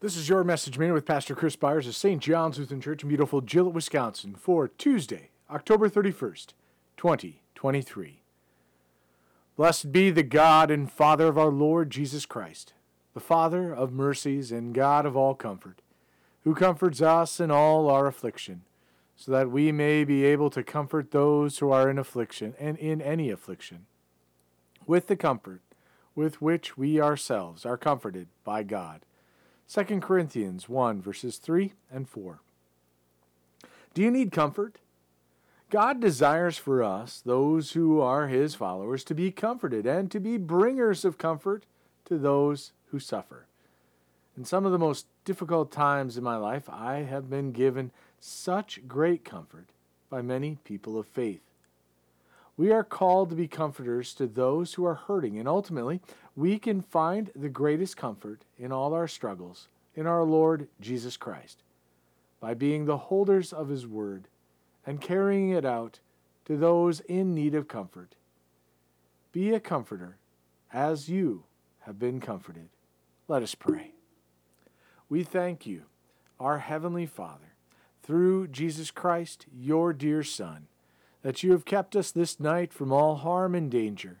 This is your Message Minute with Pastor Chris Byars of St. John's Lutheran Church in beautiful Gillett, Wisconsin for Tuesday, October 31st, 2023. Blessed be the God and Father of our Lord Jesus Christ, the Father of mercies and God of all comfort, who comforts us in all our affliction, so that we may be able to comfort those who are in affliction and in any affliction, with the comfort with which we ourselves are comforted by God. 2 Corinthians 1, verses 3 and 4. Do you need comfort? God desires for us, those who are His followers, to be comforted and to be bringers of comfort to those who suffer. In some of the most difficult times in my life, I have been given such great comfort by many people of faith. We are called to be comforters to those who are hurting, and ultimately, we can find the greatest comfort in all our struggles in our Lord Jesus Christ by being the holders of His Word and carrying it out to those in need of comfort. Be a comforter as you have been comforted. Let us pray. We thank you, our Heavenly Father, through Jesus Christ, your dear Son, that you have kept us this night from all harm and danger.